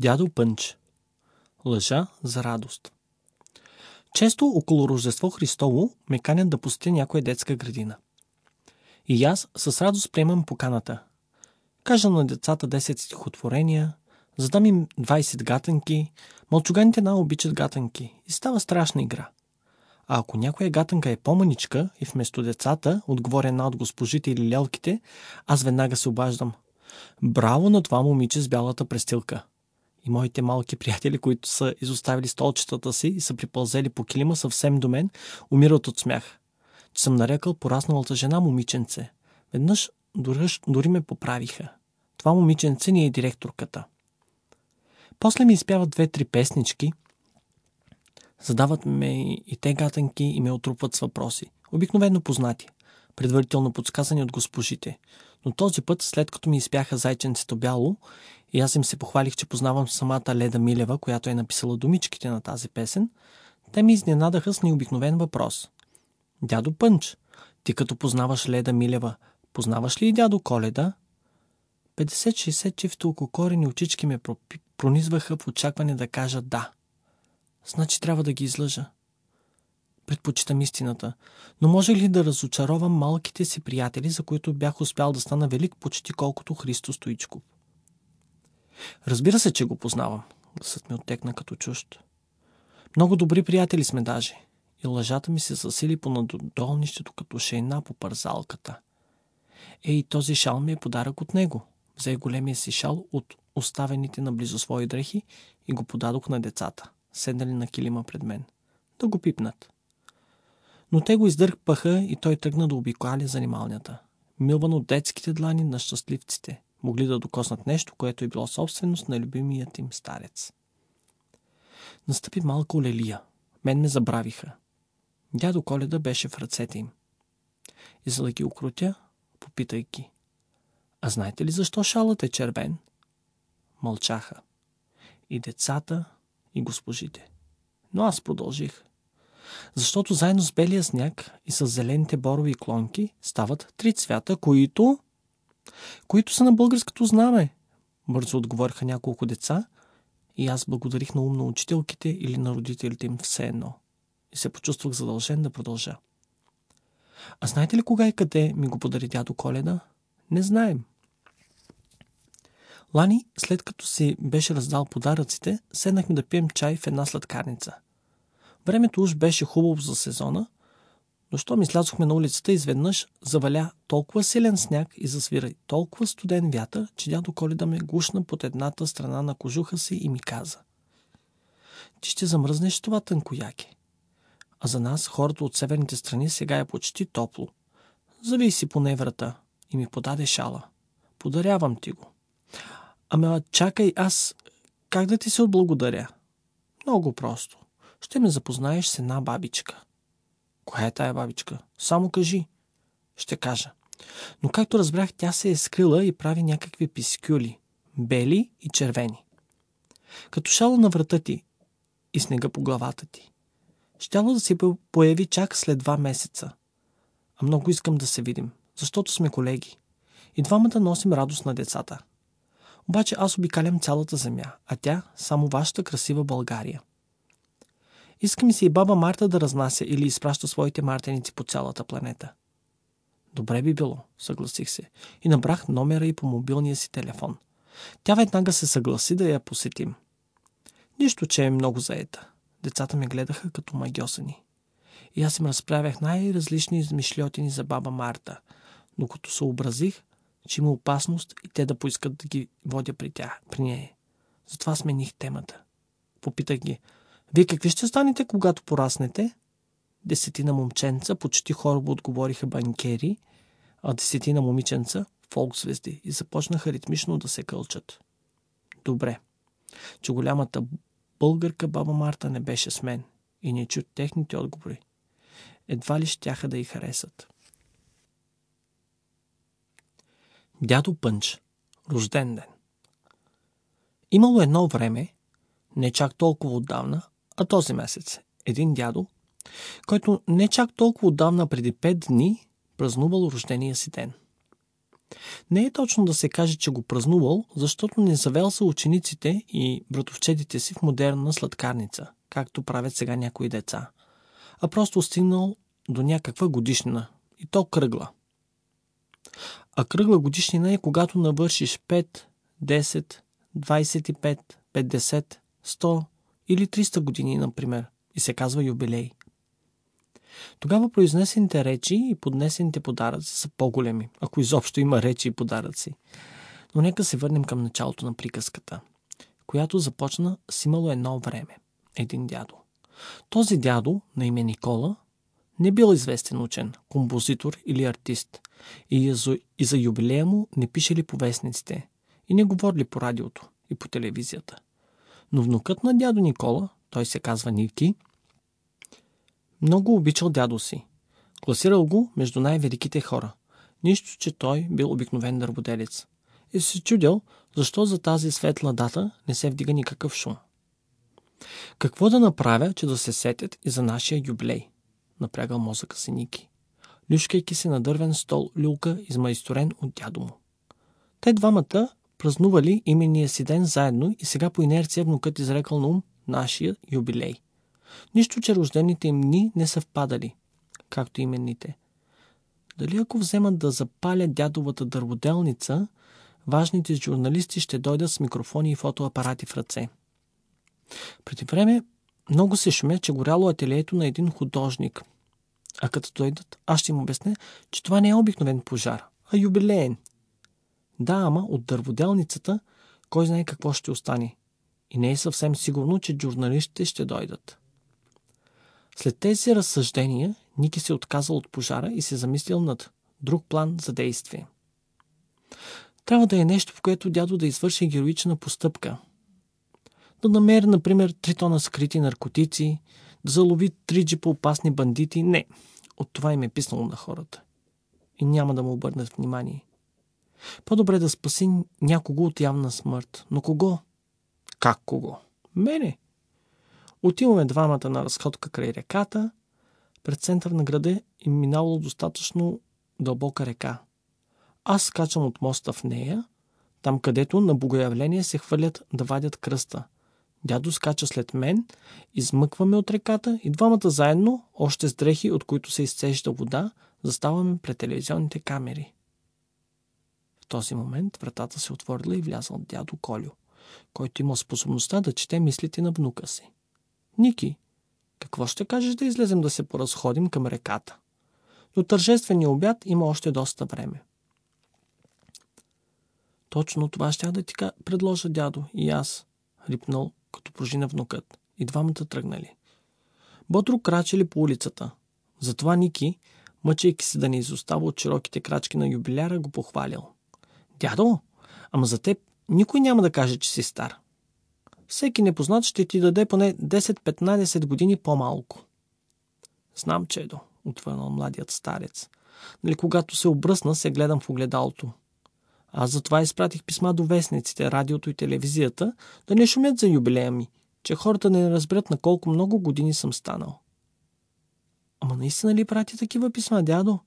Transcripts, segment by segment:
Дядо Пънч Лъжа за радост Често около Рождество Христово ме канят да посетя някоя детска градина. И аз с радост приемам поканата. Кажа на децата 10 стихотворения, задам им 20 гатанки, мълчуганите на обичат гатанки и става страшна игра. А ако някоя гатанка е по-маничка и вместо децата отговоря една от госпожите или лелките, аз веднага се обаждам. Браво на това момиче с бялата престилка! И моите малки приятели, които са изоставили столчетата си и са припълзели по килима съвсем до мен, умират от смях. Че съм нарекал порасналата жена момиченце. Веднъж дори, дори ме поправиха. Това момиченце ни е директорката. После ми изпяват две-три песнички, задават ме и те гатанки и ме отрупват с въпроси. Обикновено познати, предварително подсказани от госпожите. Но този път, след като ми изпяха зайченцето бяло и аз им се похвалих, че познавам самата Леда Милева, която е написала думичките на тази песен, те ми изненадаха с необикновен въпрос. Дядо Пънч, ти като познаваш Леда Милева, познаваш ли и дядо Коледа? 50-60 чифто корени очички ме пронизваха в очакване да кажа да. Значи трябва да ги излъжа. Предпочитам истината, но може ли да разочаровам малките си приятели, за които бях успял да стана велик почти колкото Христо Стоичков? Разбира се, че го познавам. Гласът ми оттекна като чужд. Много добри приятели сме даже. И лъжата ми се засили по надолнището като шейна по парзалката. Ей, този шал ми е подарък от него. Взе големия си шал от оставените наблизо свои дрехи и го подадох на децата, седнали на килима пред мен. Да го пипнат. Но те го издърпаха и той тръгна да обикаля занималнята. Милван от детските длани на щастливците. Могли да докоснат нещо, което е било собственост на любимият им старец. Настъпи малко лелия. Мен ме забравиха. Дядо Коледа беше в ръцете им. И за да ги окрутя, попитах ги. А знаете ли защо шалът е червен? Мълчаха. И децата, и госпожите. Но аз продължих. Защото заедно с белия сняг и с зелените борови клонки стават три цвята, които... които са на българското знаме. Бързо отговориха няколко деца и аз благодарих на умно учителките или на родителите им все едно. И се почувствах задължен да продължа. А знаете ли кога и къде ми го подари дядо Коледа? Не знаем. Лани, след като си беше раздал подаръците, седнахме да пием чай в една сладкарница. Времето уж беше хубаво за сезона, но щом излязохме на улицата, изведнъж заваля толкова силен сняг и засвира толкова студен вятър, че дядо Коледа ме гушна под едната страна на кожуха си и ми каза. Ти ще замръзнеш това тънкояке. А за нас, хората от северните страни, сега е почти топло. Завий си поне врата и ми подаде шала. Подарявам ти го. Ама чакай аз, как да ти се отблагодаря? Много просто. Ще ме запознаеш с една бабичка. Коя е тая бабичка? Само кажи. Ще кажа. Но както разбрах, тя се е скрила и прави някакви пискюли. Бели и червени. Като шала на врата ти и снега по главата ти. Щяло да се появи чак след два месеца. А много искам да се видим, защото сме колеги. И двамата носим радост на децата. Обаче аз обикалям цялата земя, а тя само вашата красива България. Иска ми се и баба Марта да разнася или изпраща своите мартеници по цялата планета. Добре би било, съгласих се, и набрах номера и по мобилния си телефон. Тя веднага се съгласи да я посетим. Нищо, че е много заета. Децата ме гледаха като магиосани. И аз им разправях най-различни измишлетини за баба Марта, докато се образих, че има опасност и те да поискат да ги водя при тях, при нея. Затова смених темата. Попитах ги, вие какви ще станете, когато пораснете? Десетина момченца почти хорбо отговориха банкери, а десетина момиченца – фолк-звезди и започнаха ритмично да се кълчат. Добре, че голямата българка баба Марта не беше с мен и не чу техните отговори. Едва ли щяха да й харесат. Дядо Пънч. Рожден ден. Имало едно време, не чак толкова отдавна, а този месец, един дядо, който не чак толкова отдавна, преди пет дни, празнувал рождения си ден. Не е точно да се каже, че го празнувал, защото не завел са учениците и братовчедите си в модерна сладкарница, както правят сега някои деца, а просто стигнал до някаква годишнина, и то кръгла. А кръгла годишнина е когато навършиш 5, 10, 25, 50, 100 или 300 години, например, и се казва юбилей. Тогава произнесените речи и поднесените подаръци са по-големи, ако изобщо има речи и подаръци. Но нека се върнем към началото на приказката, която започна с имало едно време. Един дядо. Този дядо, на име Никола, не бил известен учен, композитор или артист и за, юбилея му не пишели по вестниците и не говорили по радиото и по телевизията. Но внукът на дядо Никола, той се казва Ники, много обичал дядо си. Класирал го между най-великите хора. Нищо, че той бил обикновен дърводелец. И се чудил, защо за тази светла дата не се вдига никакъв шум. Какво да направя, че да се сетят и за нашия юблей? Напрягал мозъка си Ники. Люшкайки се на дървен стол люлка, измайсторен от дядо му. Те двамата празнували имения си ден заедно и сега по инерция внукът изрекал на ум нашия юбилей – Нищо, че рождените им дни не съвпадали, както именните. Дали ако вземат да запалят дядовата дърводелница, важните журналисти ще дойдат с микрофони и фотоапарати в ръце. Преди време много се шуме, че горяло ателието на един художник. А като дойдат, аз ще им обясня, че това не е обикновен пожар, а юбилеен. Да, ама от дърводелницата кой знае какво ще остане. И не е съвсем сигурно, че журналистите ще дойдат. След тези разсъждения, Ники се отказал от пожара и се замислил над друг план за действие. Трябва да е нещо, в което дядо да извърши героична постъпка. Да намери, например, три тона скрити наркотици, да залови три джипа опасни бандити. Не, от това им е писнало на хората. И няма да му обърнат внимание. По-добре да спаси някого от явна смърт. Но кого? Как кого? Мене. Отиваме двамата на разходка край реката. Пред център на града и минало достатъчно дълбока река. Аз скачам от моста в нея, там където на богоявление се хвърлят да вадят кръста. Дядо скача след мен, измъкваме от реката и двамата заедно, още с дрехи, от които се изцежда вода, заставаме пред телевизионните камери. Този момент вратата се отворила и влязъл дядо Колю, който имал способността да чете мислите на внука си. Ники, какво ще кажеш да излезем да се поразходим към реката? До тържествения обяд има още доста време. Точно това ще да ти предложа дядо и аз, рипнал, като прожина внукът. И двамата тръгнали. Бодро крачели по улицата. Затова Ники, мъчейки се да не изостава от широките крачки на юбиляра, го похвалил. Дядо, ама за теб никой няма да каже, че си стар всеки непознат ще ти даде поне 10-15 години по-малко. Знам, чедо, отвърнал младият старец. Нали, когато се обръсна, се гледам в огледалото. Аз затова изпратих писма до вестниците, радиото и телевизията, да не шумят за юбилея ми, че хората не разберат на колко много години съм станал. Ама наистина ли прати такива писма, дядо?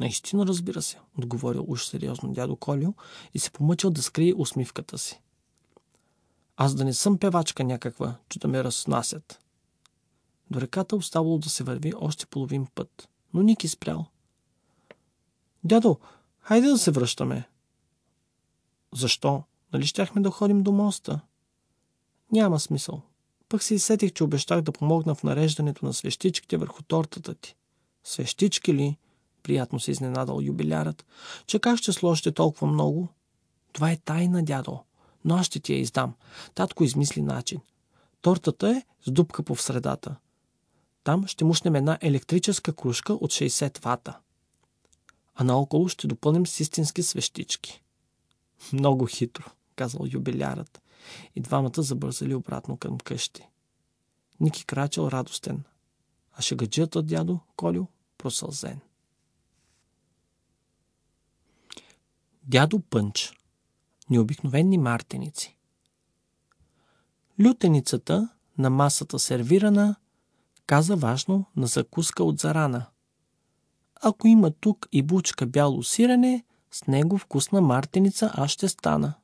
Наистина, разбира се, отговорил уж сериозно дядо Колио и се помъчил да скрие усмивката си. Аз да не съм певачка някаква, че да ме разнасят. До реката оставало да се върви още половин път, но Ники спрял. Дядо, хайде да се връщаме. Защо? Нали щяхме да ходим до моста? Няма смисъл. Пък си сетих, че обещах да помогна в нареждането на свещичките върху тортата ти. Свещички ли? Приятно се изненадал юбилярът. Че как ще толкова много? Това е тайна, дядо но аз ще ти я издам. Татко измисли начин. Тортата е с дупка по средата. Там ще мушнем една електрическа кружка от 60 вата. А наоколо ще допълним с истински свещички. Много хитро, казал юбилярът. И двамата забързали обратно към къщи. Ники крачал радостен, а шегаджията дядо Колю просълзен. Дядо Пънч необикновени мартеници. Лютеницата на масата сервирана каза важно на закуска от зарана. Ако има тук и бучка бяло сирене, С него вкусна мартеница аз ще стана.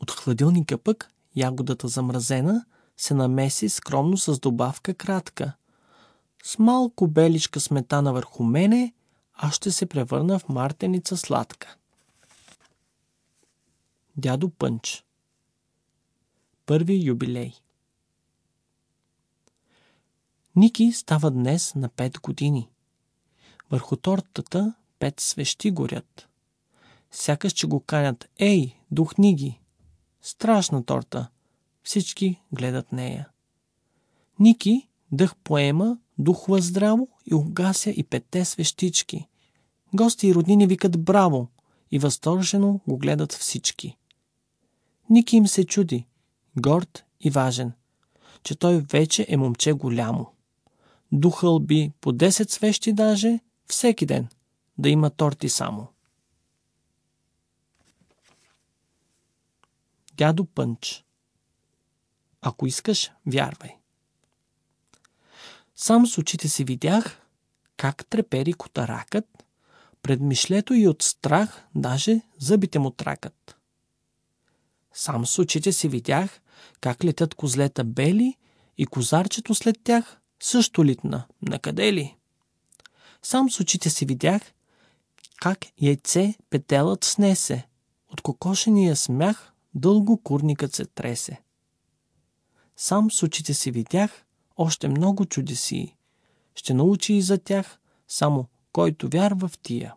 От хладилника пък ягодата замразена се намеси скромно с добавка кратка. С малко беличка сметана върху мене, аз ще се превърна в мартеница сладка. Дядо Пънч Първи юбилей Ники става днес на 5 години. Върху тортата пет свещи горят. Сякаш, че го канят. Ей, духни ги! Страшна торта. Всички гледат нея. Ники дъх поема, духва здраво и угася и петте свещички. Гости и роднини викат браво и възторжено го гледат всички. Ники им се чуди, горд и важен, че той вече е момче голямо. Духал би по 10 свещи даже всеки ден да има торти само. Дядо Пънч Ако искаш, вярвай. Сам с очите си видях как трепери котаракът, пред мишлето и от страх даже зъбите му тракат. Сам с очите си видях как летят козлета бели и козарчето след тях също литна. Накъде ли? Сам с очите си видях как яйце петелът снесе. От кокошения смях дълго курникът се тресе. Сам с очите си видях още много чудеси. Ще научи и за тях само който вярва в тия.